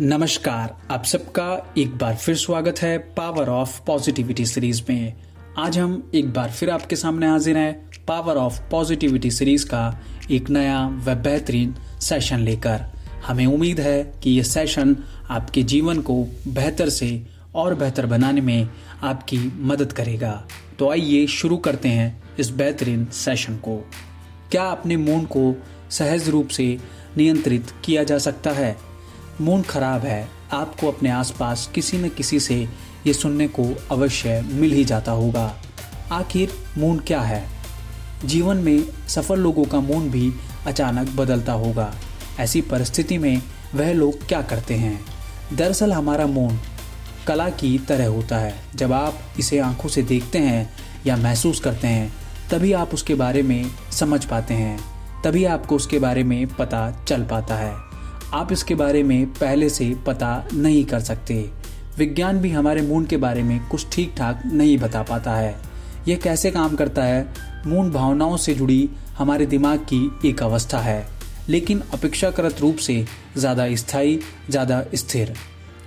नमस्कार, आप सबका एक बार फिर स्वागत है पावर ऑफ़ पॉजिटिविटी सीरीज़ में। आज हम एक बार फिर आपके सामने हाजिर हैं पावर ऑफ़ पॉजिटिविटी सीरीज़ का एक नया व बेहतरीन सेशन लेकर। हमें उम्मीद है कि यह सेशन आपके जीवन को बेहतर से और बेहतर बनाने में आपकी मदद करेगा। तो आइए शुरू करते हैं इस बेहतरीन सेशन को। क्या अपने मूड को सहज रूप से नियंत्रित किया जा सकता है? मूड खराब है, आपको अपने आसपास किसी न किसी से ये सुनने को अवश्य मिल ही जाता होगा। आखिर मूड क्या है? जीवन में सफल लोगों का मूड भी अचानक बदलता होगा। ऐसी परिस्थिति में वह लोग क्या करते हैं? दरअसल हमारा मूड कला की तरह होता है। जब आप इसे आँखों से देखते हैं या महसूस करते हैं, तभी आप उसके बारे में समझ पाते हैं। तभी आपको उसके बारे में पता चल पाता है। आप इसके बारे में पहले से पता नहीं कर सकते। विज्ञान भी हमारे मूड के बारे में कुछ ठीक ठाक नहीं बता पाता है। यह कैसे काम करता है? मून भावनाओं से जुड़ी हमारे दिमाग की एक अवस्था है, लेकिन अपेक्षाकृत रूप से ज़्यादा स्थायी, ज़्यादा स्थिर।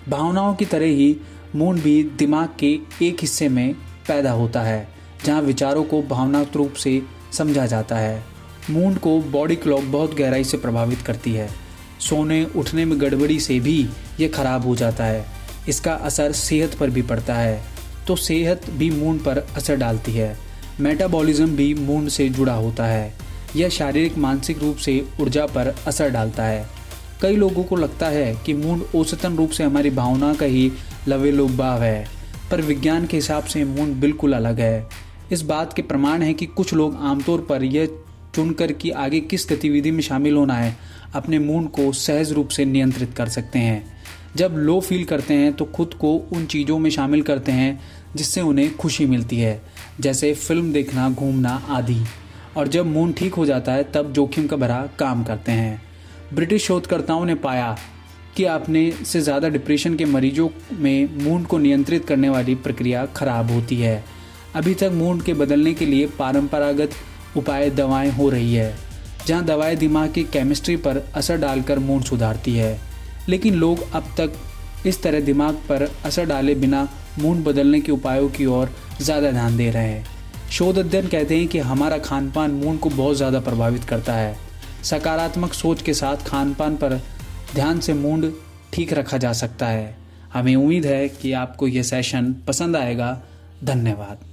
भावनाओं की तरह ही मूड भी दिमाग के एक हिस्से में पैदा होता है, जहाँ विचारों को भावनात्मक रूप से समझा जाता है। मूड को बॉडी क्लॉक बहुत गहराई से प्रभावित करती है सोने उठने में गड़बड़ी से भी ये खराब हो जाता है। इसका असर सेहत पर भी पड़ता है। तो सेहत भी मूड पर असर डालती है। मेटाबॉलिज्म भी मूड से जुड़ा होता है। यह शारीरिक, मानसिक रूप से ऊर्जा पर असर डालता है। कई लोगों को लगता है कि मूड औसतन रूप से हमारी भावना का ही लवेलोभाव है, पर विज्ञान के हिसाब से मूड बिल्कुल अलग है। इस बात के प्रमाण है कि कुछ लोग आमतौर पर यह चुनकर कि आगे किस गतिविधि में शामिल होना है, अपने मूड को सहज रूप से नियंत्रित कर सकते हैं। जब लो फील करते हैं तो खुद को उन चीज़ों में शामिल करते हैं, जिससे उन्हें खुशी मिलती है, जैसे फ़िल्म देखना, घूमना आदि। और जब मूड ठीक हो जाता है, तब जोखिम का भरा काम करते हैं। ब्रिटिश शोधकर्ताओं ने पाया कि आपने से ज़्यादा डिप्रेशन के मरीजों में मूड को नियंत्रित करने वाली प्रक्रिया खराब होती है। अभी तक मूड के बदलने के लिए परंपरागत उपाय दवाएँ हो रही है, जहाँ दवाएँ दिमाग की केमिस्ट्री पर असर डालकर मूड सुधारती है। लेकिन लोग अब तक इस तरह दिमाग पर असर डाले बिना मूड बदलने के उपायों की ओर ज़्यादा ध्यान दे रहे हैं। शोध अध्ययन कहते हैं कि हमारा खान पान मूड को बहुत ज़्यादा प्रभावित करता है। सकारात्मक सोच के साथ खान पान पर ध्यान से मूड ठीक रखा जा सकता है। हमें उम्मीद है कि आपको यह सेशन पसंद आएगा। धन्यवाद।